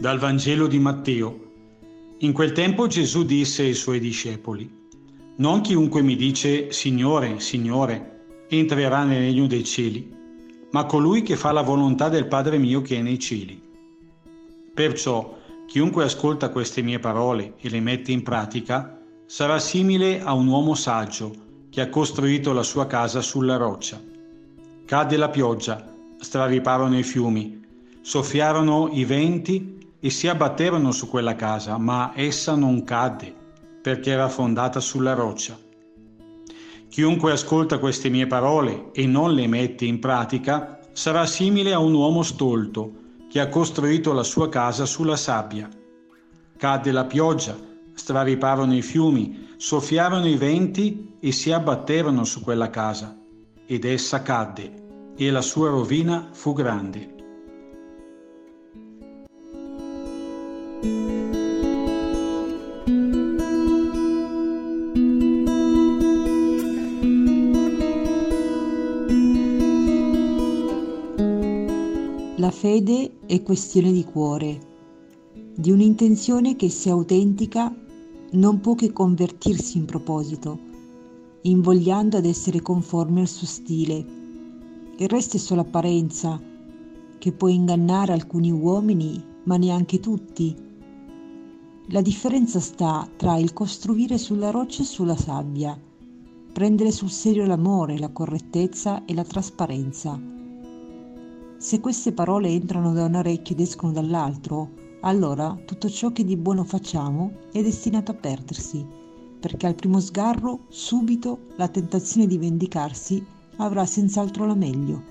Dal Vangelo di Matteo. In quel tempo Gesù disse ai suoi discepoli, Non chiunque mi dice Signore, Signore, entrerà nel regno dei cieli, ma colui che fa la volontà del Padre mio che è nei cieli. Perciò chiunque ascolta queste mie parole e le mette in pratica sarà simile a un uomo saggio che ha costruito la sua casa sulla roccia. Cade la pioggia, strariparono i fiumi, soffiarono i venti e si abbatterono su quella casa, ma essa non cadde perché era fondata sulla roccia. Chiunque ascolta queste mie parole e non le mette in pratica sarà simile a un uomo stolto che ha costruito la sua casa sulla sabbia. Cadde la pioggia, strariparono i fiumi, soffiarono i venti e si abbatterono su quella casa, ed essa cadde, e la sua rovina fu grande. La fede è questione di cuore, di un'intenzione che se autentica non può che convertirsi in proposito, invogliando ad essere conforme al suo stile. Il resto è solo apparenza, che può ingannare alcuni uomini, ma neanche tutti. La differenza sta tra il costruire sulla roccia e sulla sabbia, prendere sul serio l'amore, la correttezza e la trasparenza se queste parole entrano da un orecchio ed escono dall'altro, allora tutto ciò che di buono facciamo è destinato a perdersi, perché al primo sgarro, subito, la tentazione di vendicarsi avrà senz'altro la meglio,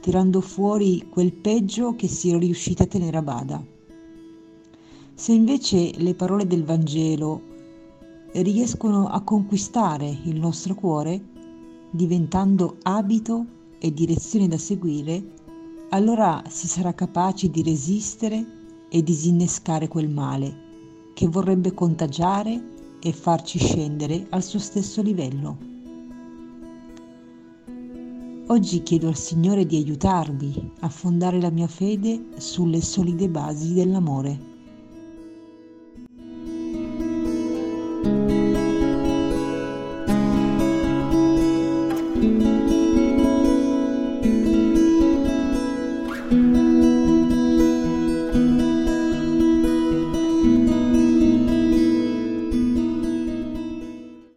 tirando fuori quel peggio che si è riusciti a tenere a bada. Se invece le parole del Vangelo riescono a conquistare il nostro cuore, diventando abito e direzione da seguire, allora si sarà capaci di resistere e disinnescare quel male che vorrebbe contagiare e farci scendere al suo stesso livello. Oggi chiedo al Signore di aiutarmi a fondare la mia fede sulle solide basi dell'amore.